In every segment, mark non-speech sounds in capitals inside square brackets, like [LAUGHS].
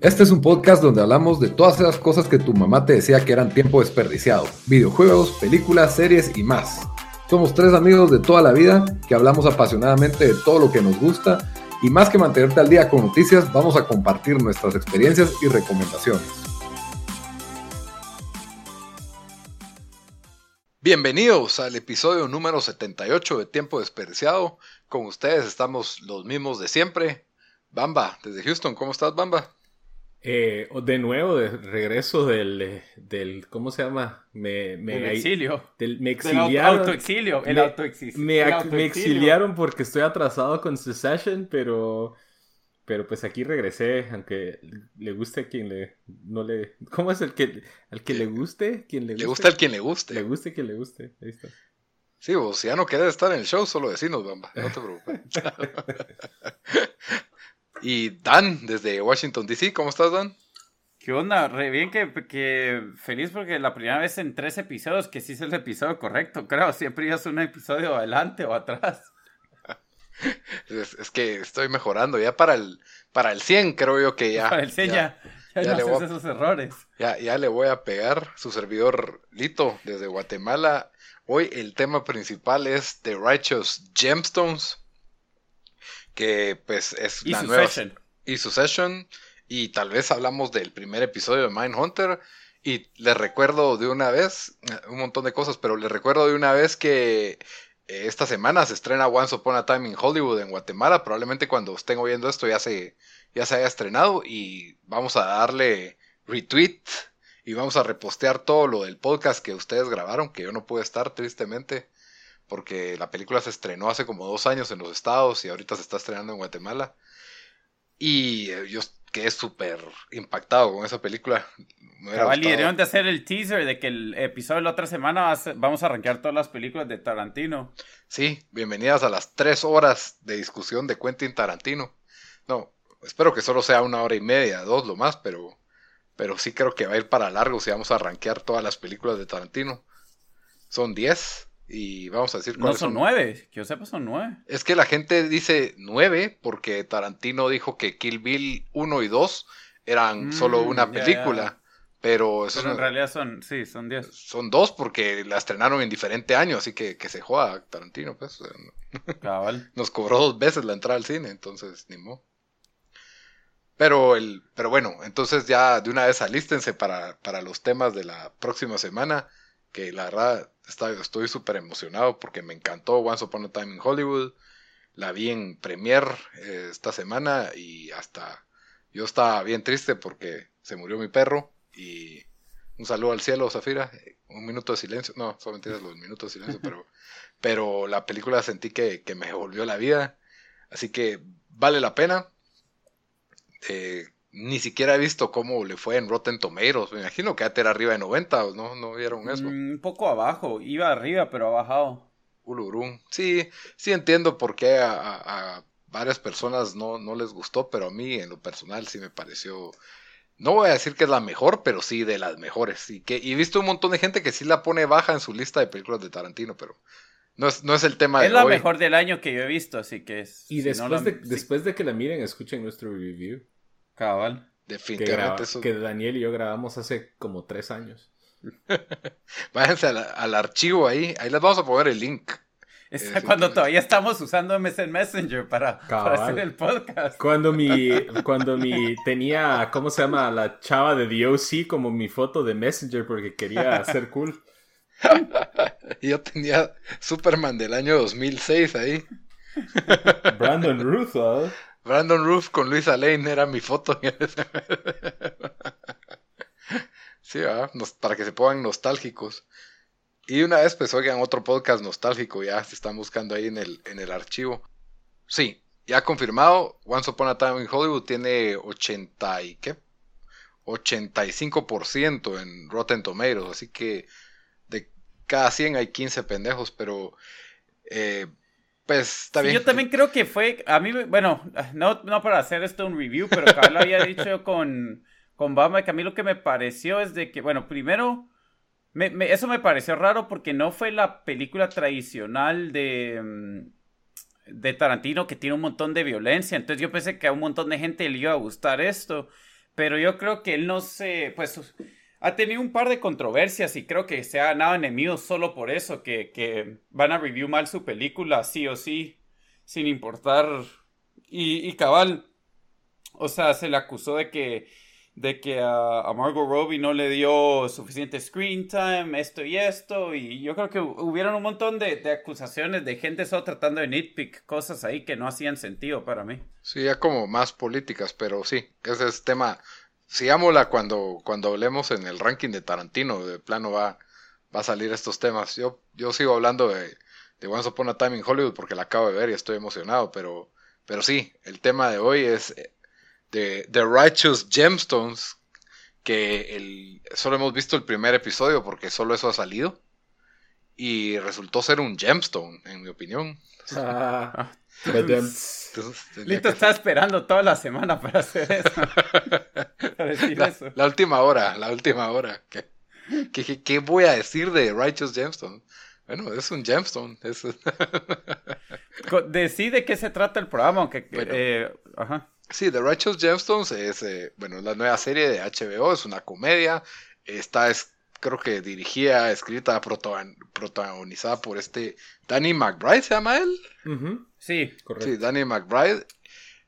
Este es un podcast donde hablamos de todas esas cosas que tu mamá te decía que eran tiempo desperdiciado. Videojuegos, películas, series y más. Somos tres amigos de toda la vida que hablamos apasionadamente de todo lo que nos gusta y más que mantenerte al día con noticias, vamos a compartir nuestras experiencias y recomendaciones. Bienvenidos al episodio número 78 de Tiempo Desperdiciado. Con ustedes estamos los mismos de siempre. Bamba, desde Houston, ¿cómo estás, Bamba? Eh, de nuevo, de regreso del, del ¿cómo se llama? Me, me exilio. Del, me exiliaron. autoexilio, el autoexilio. Me, me, exiliaron porque estoy atrasado con Secession, pero, pero pues aquí regresé, aunque le guste a quien le, no le, ¿cómo es el que, al que le guste? Quien le, guste? le gusta al quien le guste. Le guste quien le guste, ahí está. Sí, vos ya no querés estar en el show, solo decinos, bamba, no te preocupes. [LAUGHS] Y Dan, desde Washington, D.C., ¿cómo estás, Dan? ¿Qué onda? Re bien que, que, feliz porque la primera vez en tres episodios que sí es el episodio correcto, creo. Siempre es un episodio adelante o atrás. [LAUGHS] es, que estoy mejorando. Ya para el, para el 100 creo yo que ya. Para el 100 ya, ya, no haces esos errores. Ya, ya le voy a pegar su servidor Lito desde Guatemala. Hoy el tema principal es The Righteous Gemstones que pues es y la nueva y Succession y tal vez hablamos del primer episodio de Mindhunter. Y les recuerdo de una vez un montón de cosas, pero les recuerdo de una vez que eh, esta semana se estrena Once Upon a Time in Hollywood en Guatemala, probablemente cuando estén oyendo esto ya se ya se haya estrenado. Y vamos a darle retweet y vamos a repostear todo lo del podcast que ustedes grabaron, que yo no pude estar tristemente porque la película se estrenó hace como dos años en los estados y ahorita se está estrenando en Guatemala. Y eh, yo quedé súper impactado con esa película. Cabal, y de hacer el teaser de que el episodio de la otra semana vamos a arrancar todas las películas de Tarantino. Sí, bienvenidas a las tres horas de discusión de Quentin Tarantino. No, espero que solo sea una hora y media, dos lo más, pero, pero sí creo que va a ir para largo si vamos a arranquear todas las películas de Tarantino. Son diez. Y vamos a decir No son, nueve, que yo sepa son nueve. Es que la gente dice nueve porque Tarantino dijo que Kill Bill 1 y 2 eran solo una mm, película. Pero, eso en realidad son, sí, son diez. Son dos porque la estrenaron en diferente año, así que, que se juega Tarantino, pues. Cabal. [LAUGHS] Nos cobró dos veces la entrada al cine, entonces ni modo. Pero, el, pero bueno, entonces ya de una vez alístense para, para los temas de la próxima semana, que la verdad estoy súper emocionado porque me encantó Once Upon a Time in Hollywood. La vi en Premiere eh, esta semana y hasta yo estaba bien triste porque se murió mi perro. Y un saludo al cielo, Zafira. Un minuto de silencio. No, solamente los minutos de silencio, pero, [LAUGHS] pero la película sentí que, que me devolvió la vida. Así que vale la pena. Eh, ni siquiera he visto cómo le fue en Rotten Tomatoes. Me imagino que era arriba de 90, ¿no? ¿No vieron eso? Mm, un poco abajo. Iba arriba, pero ha bajado. Ulurum. Sí, sí entiendo por qué a, varias personas no, no les gustó, pero a mí en lo personal sí me pareció... No voy a decir que es la mejor, pero sí de las mejores. Y, que, y he visto un montón de gente que sí la pone baja en su lista de películas de Tarantino, pero no es, no es el tema es de Es la mejor del año que yo he visto, así que es... Y después, de, después de que la miren, escuchen nuestro review. Cabal. Definitivamente que, que Daniel y yo grabamos hace como tres años. [LAUGHS] Váyanse al, archivo ahí, ahí les vamos a poner el link. [LAUGHS] Es cuando todavía estamos usando MSN Messenger para, para, hacer el podcast. Cuando mi, [LAUGHS] cuando mi tenía, ¿cómo se llama? La chava de DOC como mi foto de Messenger porque quería ser cool. Yo tenía Superman del año 2006 ahí. Brandon Ruth, ¿eh? Brandon Roof con Luisa Lane era mi foto. [LAUGHS] sí, para que se pongan nostálgicos. Y una vez pues oigan otro podcast nostálgico, ya se están buscando ahí en el, en el archivo. Sí, ya confirmado, Once Upon a Time in Hollywood tiene 80 y qué? 85% en Rotten Tomatoes, así que de cada 100 hay 15 pendejos, pero eh, pues está bien. Yo también creo que fue, a mí, bueno, no, no para hacer esto un review, pero Carlos había dicho [LAUGHS] con, con Bama que a mí lo que me pareció es de que, bueno, primero, me, eso me pareció raro porque no fue la película tradicional de, mm, de Tarantino que tiene un montón de violencia. Entonces yo pensé que a un montón de gente le iba a gustar esto. pero yo creo que él no se, pues, ha tenido un par de controversias y creo que se ha ganado enemigos solo por eso, que, que van a review mal su película, sí o sí, sin importar. Y, y cabal, o sea, se le acusó de que de que a, Margot Robbie no le dio suficiente screen time, esto y esto, y yo creo que hubieron un montón de, acusaciones de gente solo tratando de nitpick cosas ahí que no hacían sentido para mí. Sí, ya como más políticas, pero sí, ese es tema, sigámosla cuando, cuando hablemos en el ranking de Tarantino, de plano va, va a salir estos temas. Yo, yo sigo hablando de, de Once Upon a Time in Hollywood porque la acabo de ver y estoy emocionado, pero, pero sí, el tema de hoy es de The Righteous Gemstones, que el, solo hemos visto el primer episodio porque solo eso ha salido. Y resultó ser un gemstone, en mi opinión. Ah, Lito está esperando toda la semana para hacer eso. [LAUGHS] la, última hora, la última hora. ¿Qué, qué, voy a decir de Righteous Gemstone? Bueno, es un gemstone. Es... Decide qué se trata el programa, aunque... Eh, ajá. Sí, The Righteous Gemstones es, eh, bueno, la nueva serie de HBO, es una comedia, está, es, creo que dirigida, escrita, protagonizada por este Danny McBride, ¿se llama él? Sí, correcto. Sí, Danny McBride.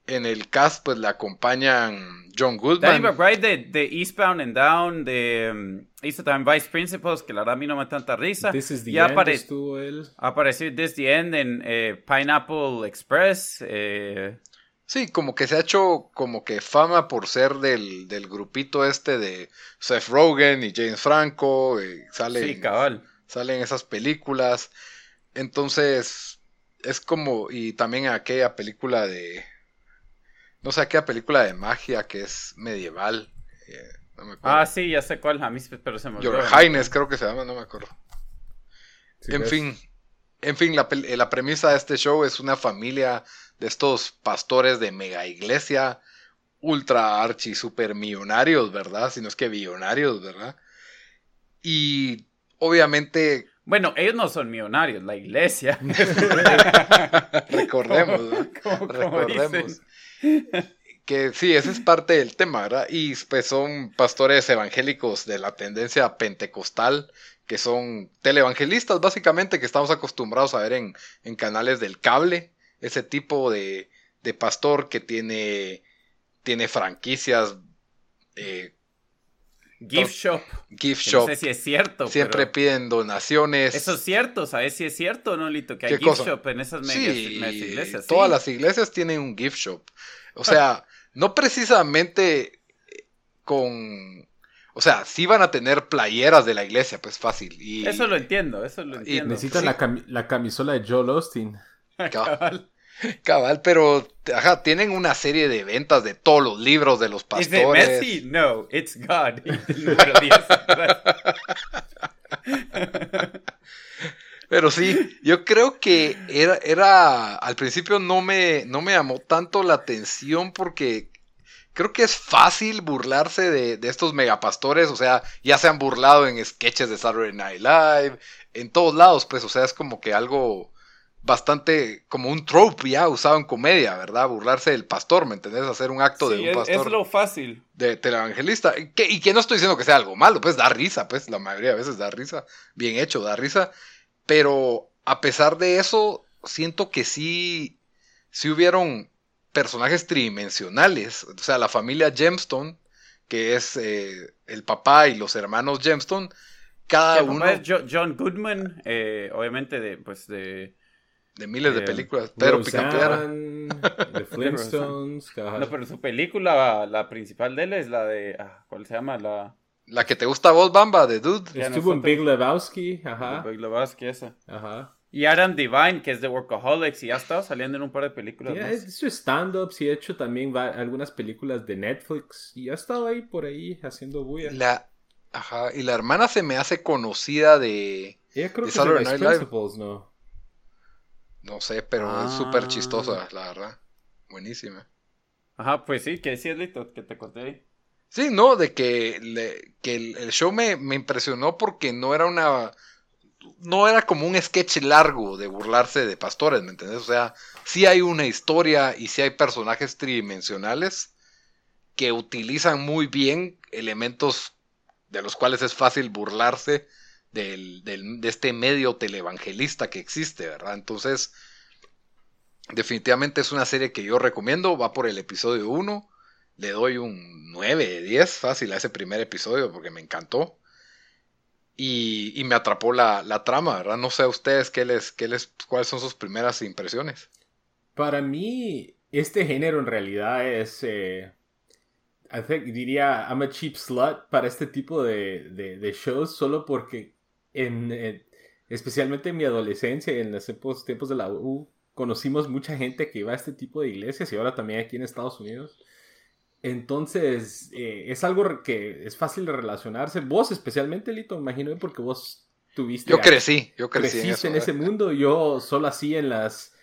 En el cast, pues, le acompañan John Goodman. Danny McBride de, Eastbound and Down, de um, hizo también Vice Principals, que la verdad a mí no me da tanta risa. This is the end estuvo él. Apareció This the End en eh, Pineapple Express. Eh, Sí, como que se ha hecho como que fama por ser del, del grupito este de Seth Rogen y James Franco. Y sale, sí, cabal. Salen esas películas. Entonces, es como. Y también aquella película de. No sé, aquella película de magia que es medieval. Eh, ah, sí, ya sé cuál. A mí, pero se me olvidó. Haines, creo que se llama, no me acuerdo. en fin. En fin, la, la premisa de este show es una familia de estos pastores de mega iglesia, ultra archi super millonarios, ¿verdad? Si no es que billonarios, ¿verdad? Y obviamente... Bueno, ellos no son millonarios, la iglesia. [LAUGHS] recordemos, ¿no? [LAUGHS] recordemos. Que sí, ese es parte del tema, ¿verdad? Y pues son pastores evangélicos de la tendencia pentecostal, que son televangelistas básicamente, que estamos acostumbrados a ver en, en canales del cable ese tipo de, de pastor que tiene, tiene franquicias. Eh, gift shop. Gift shop. No sé si es cierto. Siempre piden donaciones. Eso es cierto, ¿sabes si es cierto no, Lito? Que hay gift shop en esas megas, iglesias. Todas las iglesias tienen un gift shop. O sea, no precisamente con. O sea, sí van a tener playeras de la iglesia, pues fácil. Y, eso lo entiendo, eso lo entiendo. necesitan la, la, camisola de Joel Austin. Cabal. [LAUGHS] Cabal, pero ajá, tienen una serie de ventas de todos los libros de los pastores. ¿Es Messi? No, it's God. [LAUGHS] pero sí, yo creo que era, era al principio no me, no me llamó tanto la atención porque creo que es fácil burlarse de, de, estos megapastores, o sea, ya se han burlado en sketches de Saturday Night Live, en todos lados, pues, o sea, es como que algo bastante como un trope ya usado en comedia, ¿verdad? Burlarse del pastor, ¿me entendés? Hacer un acto de un pastor. Es lo fácil. De televangelista. Que, y que no estoy diciendo que sea algo malo, pues da risa, pues la mayoría de veces da risa. Bien hecho, da risa. Pero a pesar de eso, siento que sí, sí hubieron personajes tridimensionales. O sea, la familia Gemstone, que es eh, el papá y los hermanos Gemstone, cada uno... Es John Goodman, eh, obviamente de, pues de de miles de eh, películas. Pero Picapiedra. De [LAUGHS] Flintstones. no, pero su película, la principal de él es la de. Ah, ¿Cuál se llama? La. La que te gusta a vos, Bamba, de Dude. Estuvo en Big Lebowski, ajá. Big Lebowski, esa. Ajá. Y Adam Divine, que es de Workaholics, y ha estado saliendo en un par de películas. Ya, es hecho stand-ups y ha hecho también algunas películas de Netflix. Y ha estado ahí por ahí haciendo bulla. La, ajá, y la hermana se me hace conocida de. Ella creo de que Night Live. ¿no? No sé, pero es súper chistosa, ah. la verdad. Buenísima. Ajá, pues sí, que decías, Lito, que te conté ahí. Sí, no, de que, que el, show me, me, impresionó porque no era una. No era como un sketch largo de burlarse de pastores, ¿me entendés? O sea, sí hay una historia y sí hay personajes tridimensionales que utilizan muy bien elementos de los cuales es fácil burlarse del, de este medio televangelista que existe, ¿verdad? Entonces, definitivamente es una serie que yo recomiendo, va por el episodio 1, le doy un 9 de 10 fácil a ese primer episodio porque me encantó. Y, me atrapó la, trama, ¿verdad? No sé a ustedes qué les, qué les, cuáles son sus primeras impresiones. Para mí, este género en realidad es, eh, diría, I'm a cheap slut para este tipo de, shows, solo porque en, eh, especialmente en mi adolescencia y en los tiempos de la U, conocimos mucha gente que iba a este tipo de iglesias y ahora también aquí en Estados Unidos. Entonces, eh, es algo que es fácil de relacionarse. Vos especialmente, Lito, imagino, porque vos tuviste... Yo crecí, yo crecí en, en ese mundo. Yo solo así en las...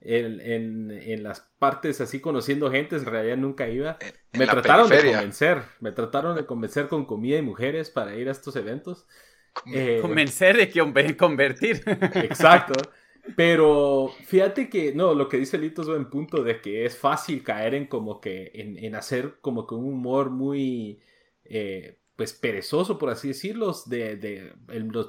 En, en, las partes así conociendo gente, en realidad nunca iba. me trataron de convencer, me trataron de convencer con comida y mujeres para ir a estos eventos. Eh, convencer de que convertir. Exacto. Pero fíjate que, no, lo que dice Lito es buen punto de que es fácil caer en como que, en, hacer como que un humor muy, eh, pues perezoso, por así decirlo, de, de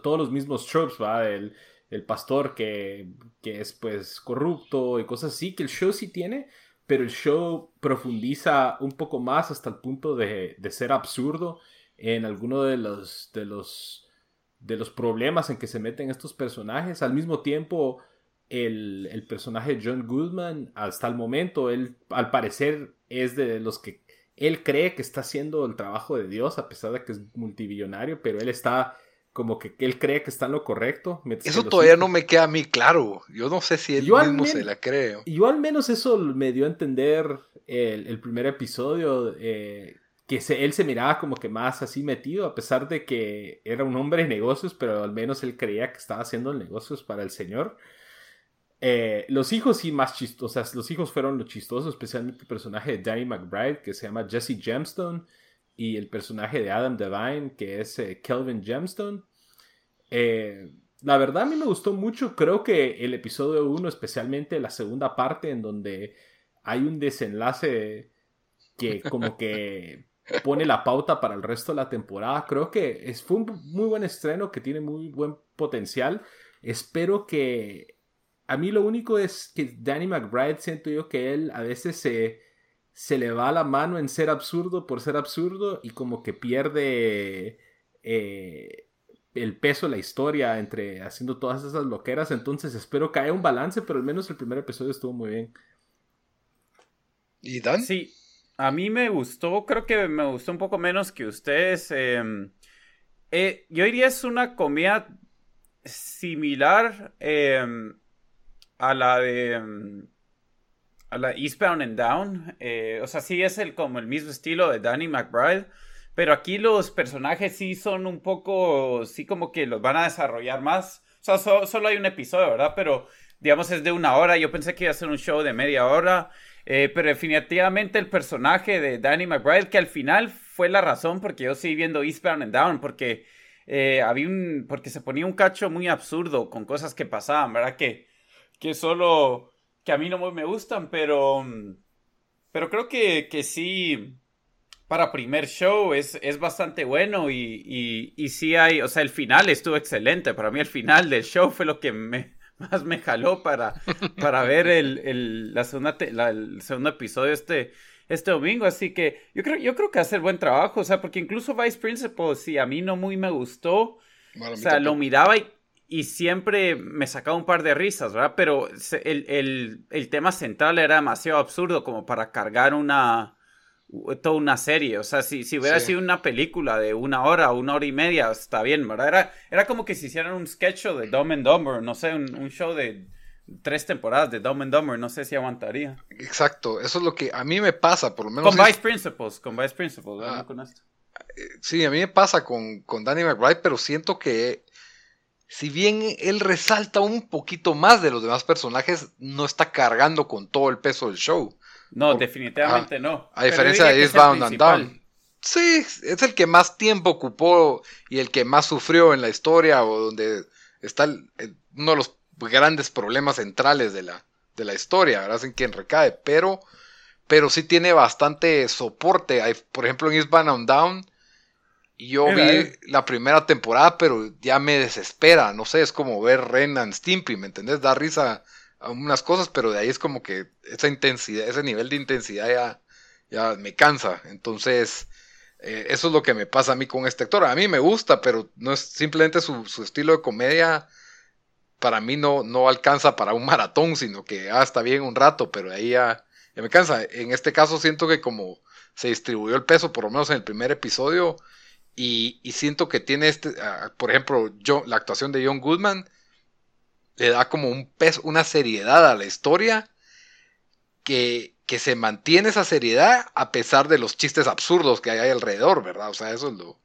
todos los mismos tropes, ¿va? El, el pastor que, que, es pues corrupto y cosas así, que el show sí tiene, pero el show profundiza un poco más hasta el punto de, de ser absurdo en alguno de los, de los de los problemas en que se meten estos personajes. Al mismo tiempo, el, el personaje John Goodman, hasta el momento, él al parecer es de los que él cree que está haciendo el trabajo de Dios, a pesar de que es multibillonario, pero él está como que él cree que está en lo correcto. Eso todavía no me queda a mí claro. Yo no sé si él mismo se la cree. Yo al menos eso me dio a entender el, el primer episodio. Eh, que él se miraba como que más así metido, a pesar de que era un hombre de negocios, pero al menos él creía que estaba haciendo negocios para el señor. Eh, los hijos sí más chistosos, los hijos fueron los chistosos, especialmente el personaje de Danny McBride, que se llama Jesse Gemstone, y el personaje de Adam Devine, que es eh, Kelvin Gemstone. Eh, la verdad a mí me gustó mucho, creo que el episodio 1, especialmente la segunda parte, en donde hay un desenlace que como que [LAUGHS] pone la pauta para el resto de la temporada. Creo que es, fue un muy buen estreno que tiene muy buen potencial. Espero que... A mí lo único es que Danny McBride siento yo que él a veces se, se le va la mano en ser absurdo por ser absurdo y como que pierde eh, el peso de la historia entre haciendo todas esas loqueras. Entonces espero que haya un balance, pero al menos el primer episodio estuvo muy bien. ¿Y Dan? Sí, a mí me gustó, creo que me gustó un poco menos que ustedes. Em, eh, yo diría es una comida similar em, a la de em, a la Eastbound and Down. Eh, o sea, sí es el, como el mismo estilo de Danny McBride. Pero aquí los personajes sí son un poco, sí como que los van a desarrollar más. O sea, solo hay un episodio, ¿verdad? Pero digamos es de una hora. Yo pensé que iba a ser un show de media hora. Eh, pero definitivamente el personaje de Danny McBride, que al final fue la razón porque yo seguí viendo Eastbound and Down, porque eh, había un. porque se ponía un cacho muy absurdo con cosas que pasaban, ¿verdad? Que, que solo. que a mí no me gustan, pero. Pero creo que, que sí. Para primer show es, es bastante bueno y, y, y sí hay, o sea, el final estuvo excelente. Para mí el final del show fue lo que me, más me jaló para, para ver el, el, la segunda el segundo episodio este, este domingo. Así que yo creo, yo creo que hace buen trabajo. O sea, porque incluso Vice Principal, sí, a mí no muy me gustó. o sea, lo miraba y, y, siempre me sacaba un par de risas, ¿verdad? Pero el, el, el tema central era demasiado absurdo como para cargar una toda una serie. O sea, si, si hubiera sido una película de una hora una hora y media, está bien, ¿verdad? Era, era como que si hicieran un sketch show de Dumb and Dumber, no sé, un, show de tres temporadas de Dumb and Dumber, no sé si aguantaría. Exacto, eso es lo que a mí me pasa, por lo menos. Con Vice Principles, con Vice Principles, ¿verdad? Ah, con esto. Eh, sí, a mí me pasa con, con Danny McBride, pero siento que si bien él resalta un poquito más de los demás personajes, no está cargando con todo el peso del show. No, definitivamente no. A diferencia de Eastbound and Down. Sí, es el que más tiempo ocupó y el que más sufrió en la historia o donde está uno de los grandes problemas centrales de la, de la historia, ¿verdad? En quien recae, pero pero sí tiene bastante soporte. Hay, por ejemplo, en Eastbound and Down, yo vi la primera temporada, pero ya me desespera. No sé, es como ver Ren and Stimpy, ¿me entendés? Da risa unas cosas, pero de ahí es como que esa intensidad, ese nivel de intensidad ya, ya me cansa. Entonces, eh, eso es lo que me pasa a mí con este actor. A mí me gusta, pero no es simplemente su, su estilo de comedia. Para mí no, no alcanza para un [LAUGHS] maratón, sino que ah, está bien un rato, pero ahí ya, ya me cansa. En este caso siento que como se distribuyó el peso, por lo menos en el primer episodio, y, siento que tiene este, ah, por ejemplo, yo, la actuación de John Goodman le da como un peso, una seriedad a la historia que, que se mantiene esa seriedad a pesar de los chistes absurdos que hay alrededor, ¿verdad? O sea, eso es lo,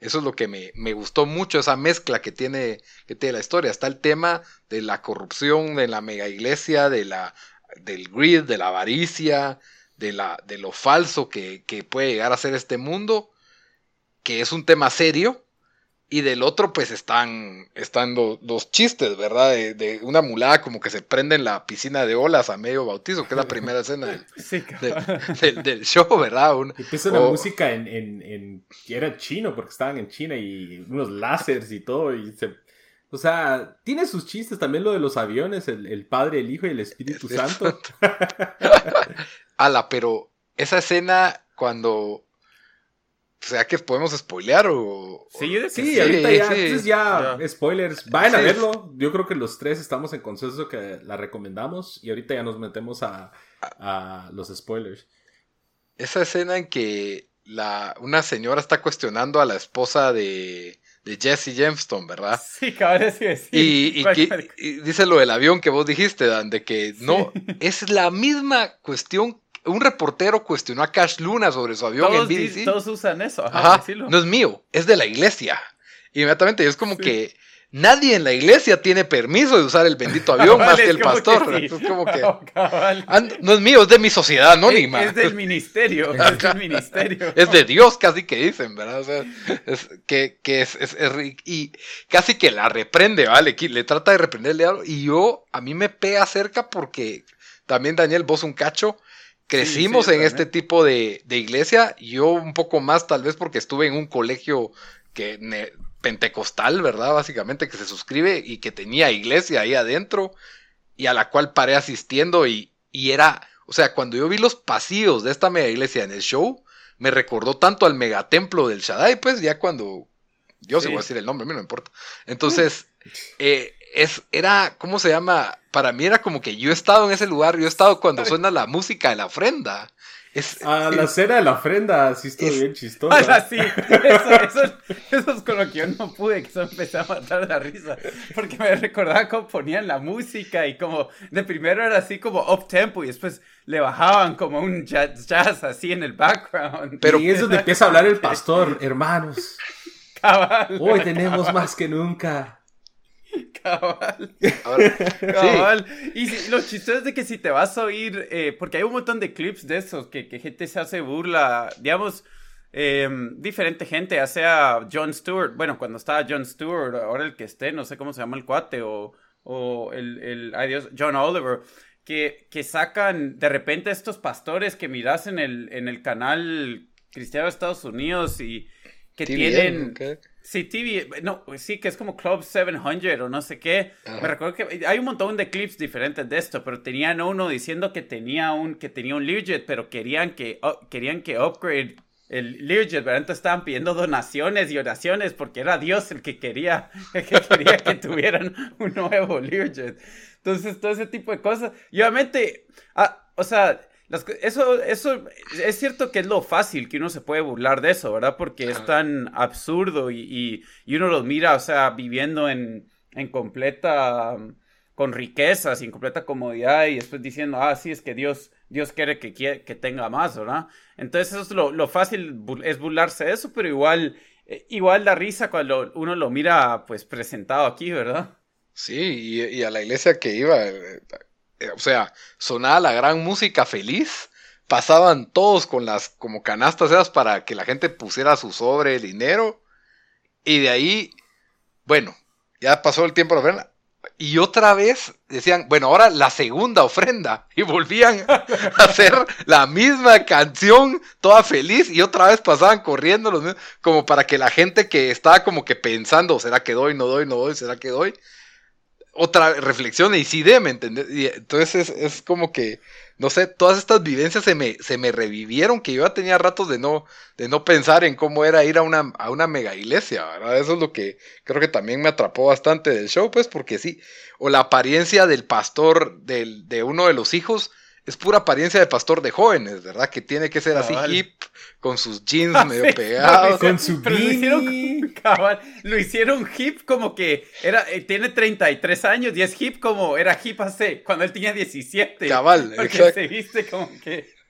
eso es lo que me, me, gustó mucho, esa mezcla que tiene, que tiene la historia. Está el tema de la corrupción, de la mega iglesia, de la, del greed, de la avaricia, de, la, de lo falso que, que puede llegar a ser este mundo que es un tema serio, y del otro pues están, están los chistes, ¿verdad? De, una mulada como que se prende en la piscina de olas a medio bautizo, que es la primera escena del, [LAUGHS] show, ¿verdad? Empieza la música en, en, era chino, porque estaban en China y unos láseres y todo, y se... O sea, tiene sus chistes también lo de los aviones, el, Padre, el Hijo y el Espíritu [LAUGHS] Santo. Ala, pero esa escena cuando sea que podemos spoilear o. Sí, sí, ahorita ya, entonces ya, spoilers. Vayan a verlo. Yo creo que los tres estamos en consenso que la recomendamos. Y ahorita ya nos metemos a, los spoilers. Esa escena en que la, una señora está cuestionando a la esposa de, de Jesse Gemstone, ¿verdad? Sí, cabrón, sí, sí. Y, y, dice lo del avión que vos dijiste, Dan, de que no, es la misma cuestión un reportero cuestionó a Cash Luna sobre su avión en BBC. Todos usan eso. Ajá, no es mío, es de la iglesia. Inmediatamente, es como que nadie en la iglesia tiene permiso de usar el bendito avión [LAUGHS] más que el pastor. Es como que, [LAUGHS] no, es mío, es de mi sociedad anónima. Es, del ministerio, [LAUGHS] es del ministerio. Es de Dios, casi que dicen, ¿verdad? O sea, es, que, que es, es, y casi que la reprende, ¿vale? Le trata de reprenderle algo. Y yo, a mí me pega cerca porque también Daniel, vos un cacho, crecimos en este tipo de, iglesia, yo un poco más tal vez porque estuve en un colegio que pentecostal, ¿verdad? Básicamente que se suscribe y que tenía iglesia ahí adentro y a la cual paré asistiendo y, y era, o sea, cuando yo vi los pasillos de esta mega iglesia en el show, me recordó tanto al megatemplo del Shaddai, pues ya cuando, yo se voy a decir el nombre, a mí no me importa. Entonces, eh, es, era, ¿cómo se llama? Para mí era como que yo he estado en ese lugar, yo he estado cuando suena la música de la ofrenda. Es, ah, la cena de la ofrenda, sí estuvo bien chistosa. Ah, sí, eso, eso, es con lo que yo no pude, que eso empecé a matar la risa, porque me recordaba cómo ponían la música y como, de primero era así como up tempo y después le bajaban como un jazz, jazz así en el background. Pero y es donde empieza a hablar el pastor, hermanos. Hoy tenemos más que nunca Cabal. Cabal. Y lo chistoso es de que si te vas a oír, eh, porque hay un montón de clips de esos que, que gente se hace burla, digamos, em, diferente gente, ya sea John Stewart, bueno, cuando estaba John Stewart, ahora el que esté, no sé cómo se llama el cuate, o, o el, el ay Dios, John Oliver, que, que sacan de repente estos pastores que miras en el, en el canal cristiano de Estados Unidos y que tienen... Sí, TV, no, sí, que es como Club 700 o no sé qué. Me recuerdo que hay un montón de clips diferentes de esto, pero tenían uno diciendo que tenía un, que tenía un Learjet, pero querían que, querían que upgrade el Learjet, ¿verdad? Entonces estaban pidiendo donaciones y oraciones porque era Dios el que quería, [LAUGHS] que, quería que tuvieran un nuevo Learjet. Entonces, todo ese tipo de cosas. Y obviamente, ah, o sea, eso, eso es cierto que es lo fácil que uno se puede burlar de eso, ¿verdad? Porque es tan absurdo y, uno los mira, o sea, viviendo en, en completa, con riquezas y en completa comodidad y después diciendo, ah, sí, es que Dios, Dios quiere que, que tenga más, ¿verdad? Entonces eso es lo, lo fácil, es burlarse de eso, pero igual, eh, igual da risa cuando uno lo mira, pues, presentado aquí, ¿verdad? Sí, y, y a la iglesia que iba, eh, o sea, sonaba la gran música feliz, pasaban todos con las como canastas esas para que la gente pusiera su sobre el dinero, y de ahí, bueno, ya pasó el tiempo, y otra vez decían, bueno, ahora la segunda ofrenda. [LAUGHS] Y volvían a hacer la misma canción, toda feliz, y otra vez pasaban corriendo los mismos, como para que la gente que estaba como que pensando, ¿será que doy, no doy, no doy, será que doy? Otra reflexión, y sí de, ¿me entendés? Y entonces es, es como que no sé, todas estas vivencias se me, se me revivieron, que yo ya tenía ratos de no, de no pensar en cómo era ir a una, a una mega iglesia, ¿verdad? Eso es lo que creo que también me atrapó bastante del show, pues, porque sí, o la apariencia del pastor del, de uno de los hijos es pura apariencia de pastor de jóvenes, ¿verdad? Que tiene que ser así hip, con sus jeans ah, medio pegados. con su pero lo hicieron, [LAUGHS] cabal, lo hicieron hip como que era, eh, tiene 33 años y es hip como era hip hace cuando él tenía 17. Cabal, porque se viste como que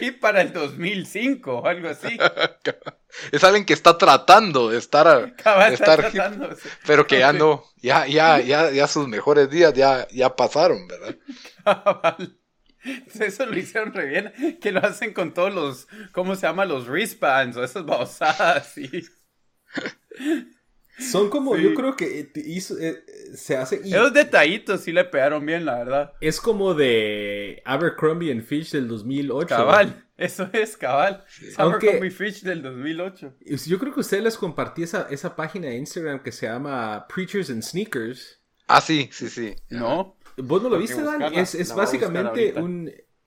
hip para el 2005 o algo así. [LAUGHS] es alguien que está tratando de estar, cabal, estar hip, pero que ya no, ya, ya, ya, ya sus mejores días ya, ya pasaron, ¿verdad? [LAUGHS] Cabal. [LAUGHS] Eso lo hicieron re bien, que lo hacen con todos los, ¿cómo se llama? Los wristbands o esas babosadas, sí. [LAUGHS] Son como, yo creo que hizo, eh, se hace... Y Esos detallitos sí le pegaron bien, la verdad. Es como de Abercrombie and Fish del 2008. Cabal, eso es, cabal. Abercrombie Fish del 2008. Yo creo que usted les compartí esa, esa página de Instagram que se llama Preachers and Sneakers. Ah, sí, sí, sí. No. ¿Vos no lo viste, Dan? Es, básicamente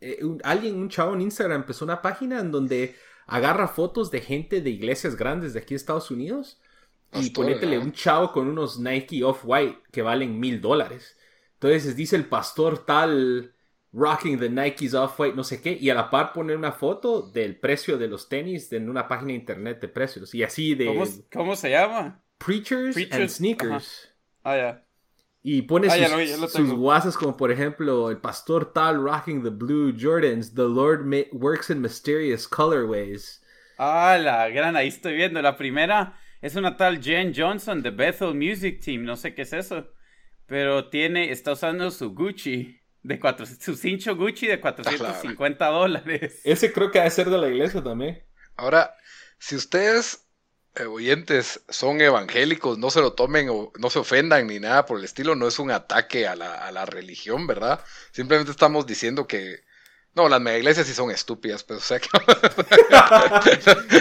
eh, un, alguien, un chavo en Instagram empezó una página en donde agarra fotos de gente de iglesias grandes de aquí de Estados Unidos y ponétele un chavo con unos Nike Off-White que valen mil dólares. Entonces dice el pastor tal rocking the Nikes Off-White, no sé qué, y a la par poner una foto del precio de los tenis en una página de internet de precios. Y así de... ¿Cómo, se llama? Preachers, and Sneakers. Ah, ya. Y pone ah, sus, guasas como por ejemplo el pastor tal rocking the blue Jordans, the Lord works in mysterious colorways. Ah, la gran, ahí estoy viendo. La primera es una tal Jen Johnson de Bethel Music Team, no sé qué es eso. Pero tiene, está usando su Gucci, de cuatro, su cincho Gucci de 450 dólares. Ese creo que debe ser de la iglesia también. Ahora, si ustedes oyentes son evangélicos, no se lo tomen o no se ofendan ni nada por el estilo, no es un ataque a la, a la religión, ¿verdad? Simplemente estamos diciendo que, no, las mega iglesias sí son estúpidas, pero pues, o sea que...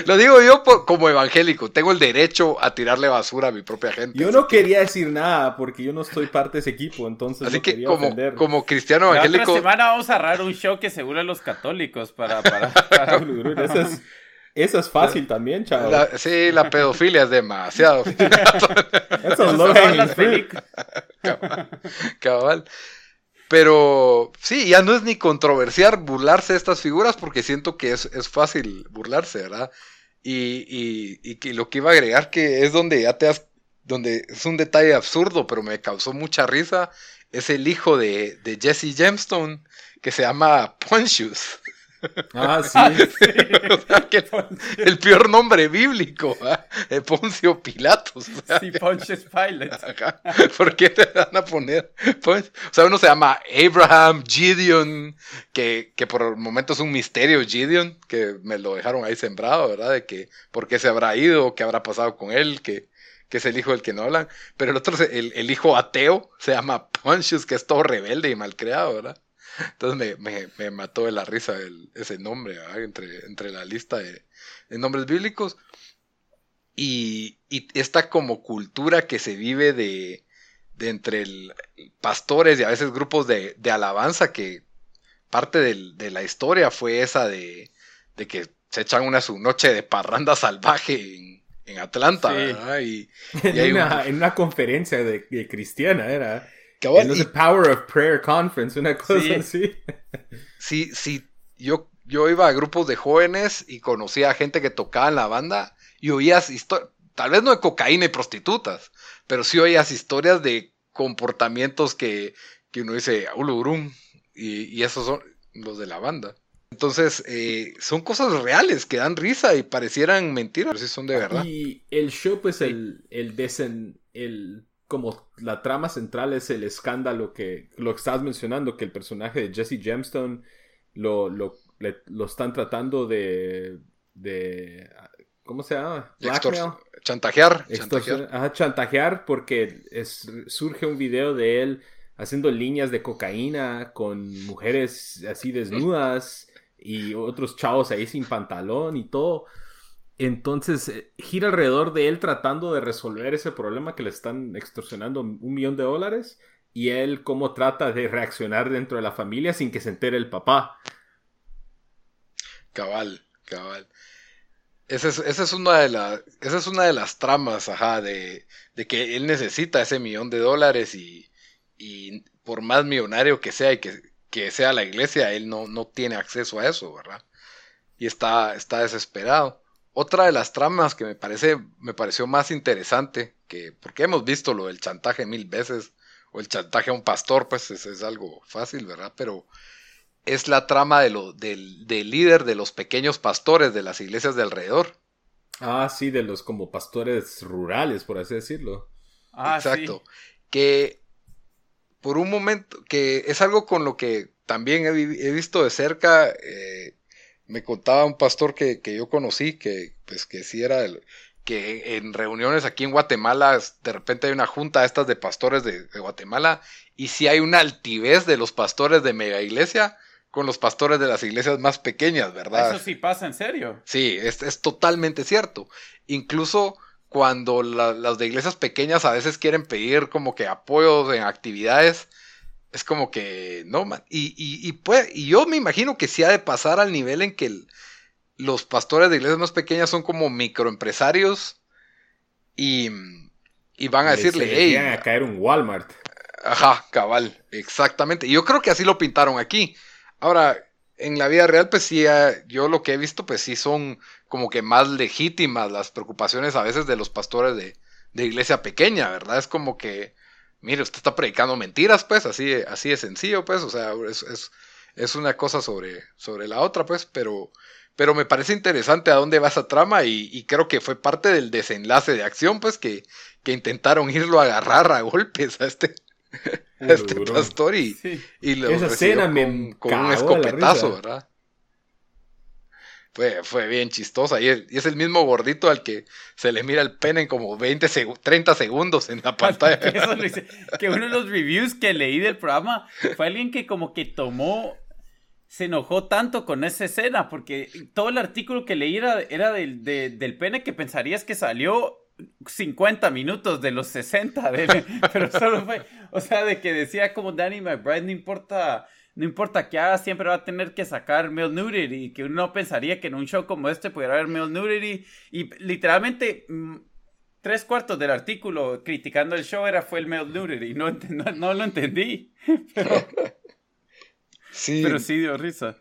[LAUGHS] lo digo yo como evangélico, tengo el derecho a tirarle basura a mi propia gente. Yo no quería decir nada porque yo no estoy parte de ese equipo, entonces... Así que como, como cristiano evangélico... La semana vamos a agarrar un show que seguro los católicos para... para, para... [LAUGHS] [LAUGHS] Eso es fácil también, chaval. sí, la pedofilia es demasiado. [LAUGHS] Eso es cabal, cabal. Pero sí, ya no es ni controversial burlarse de estas figuras porque siento que es, es fácil burlarse, ¿verdad? Y, y, y, lo que iba a agregar que es donde ya te has, donde es un detalle absurdo, pero me causó mucha risa, es el hijo de, de Jesse Gemstone que se llama Pontius. [LAUGHS] Ah, sí. el peor nombre bíblico, ¿eh? Poncio Pilatos. sí, Pontius Pilate. ¿Por qué te van a poner? o sea, uno se llama Abraham, Gideon, que, que por el momento es un misterio, Gideon, que me lo dejaron ahí sembrado, ¿verdad? De que por qué se habrá ido, qué habrá pasado con él, que, que es el hijo del que no hablan. Pero el otro, el, el hijo ateo, se llama Pontius, que es todo rebelde y malcriado, ¿verdad? Entonces me, me, mató de la risa ese nombre entre, entre la lista de, nombres bíblicos. Y, esta como cultura que se vive de, de entre el, pastores y a veces grupos de, alabanza que parte de la historia fue esa de, que se echan una su noche de parranda salvaje en, Atlanta. Y, [LAUGHS] en, una, conferencia de, cristiana era. El Power of Prayer Conference, una cosa así. Sí, sí. Yo, yo iba a grupos de jóvenes y conocía a gente que tocaba en la banda y oías historias, tal vez no de cocaína y prostitutas, pero sí oías historias de comportamientos que, que uno dice, ulurum, y, y esos son los de la banda. Entonces, eh, son cosas reales que dan risa y parecieran mentiras, pero sí son de verdad. Y el show, pues, el, el, desen, el como la trama central es el escándalo que lo que estás mencionando, que el personaje de Jesse Gemstone lo, lo, lo están tratando de, de ¿cómo se llama? chantajear. chantajear. Ajá, chantajear porque es, surge un video de él haciendo líneas de cocaína con mujeres así desnudas y otros chavos ahí sin pantalón y todo. Entonces eh, gira alrededor de él tratando de resolver ese problema que le están extorsionando un millón de dólares y él cómo trata de reaccionar dentro de la familia sin que se entere el papá. Cabal, cabal. Esa es, una de las, esa es una de las tramas, ajá, de, que él necesita ese millón de dólares y, por más millonario que sea y que, sea la iglesia, él no, no, tiene acceso a eso, ¿verdad? Y está, está desesperado. Otra de las tramas que me parece, me pareció más interesante, que, porque hemos visto lo del chantaje mil veces, o el chantaje a un pastor, pues es, es algo fácil, ¿verdad? Pero es la trama de lo, del, líder de los pequeños pastores de las iglesias de alrededor. Ah, sí, de los como pastores rurales, por así decirlo. Ah, Exacto. Que por un momento, que es algo con lo que también he, visto de cerca, eh, me contaba un pastor que, que, yo conocí, que pues que sí era el, que en reuniones aquí en Guatemala, de repente hay una junta estas de pastores de, Guatemala, y si hay una altivez de los pastores de mega iglesia con los pastores de las iglesias más pequeñas, ¿verdad? Eso sí pasa en serio. Sí, es, es totalmente cierto. Incluso cuando las de iglesias pequeñas a veces quieren pedir como que apoyos en actividades, es como que, no, man. Y, y, y, y yo me imagino que sí ha de pasar al nivel en que el, los pastores de iglesias más pequeñas son como microempresarios y, y van a decirle, hey. a caer un Walmart. Ajá, cabal, exactamente. Y yo creo que así lo pintaron aquí. Ahora, en la vida real, pues sí, eh, yo lo que he visto, pues sí son como que más legítimas las preocupaciones a veces de los pastores de, de iglesia pequeña, ¿verdad? Es como que, mire, usted está predicando mentiras, pues, así, así de sencillo, pues, o sea, es, es, es una cosa sobre, sobre la otra, pues, pero pero me parece interesante a dónde va esa trama y, creo que fue parte del desenlace de acción, pues que, intentaron irlo a agarrar a golpes a este, [LAUGHS] este pastor y, lo esa escena me con, un escopetazo, ¿verdad? Fue, fue bien chistosa. Y es, el mismo gordito al que se le mira el pene en como 20 30 segundos en la pantalla. que uno de los reviews que leí del programa fue alguien que como que tomó se enojó tanto con esa escena porque todo el artículo que leí era, del, pene que pensarías que salió 50 minutos de los 60 [LAUGHS] pero solo fue, o sea, de que decía como Danny McBride no importa, no importa qué haga, siempre va a tener que sacar male nudity, y que uno pensaría que en un show como este pudiera haber male nudity, y literalmente mm, tres cuartos del artículo criticando el show era fue el male nudity, no, no, no lo entendí, pero... [LAUGHS] Sí. Pero sí dio risa.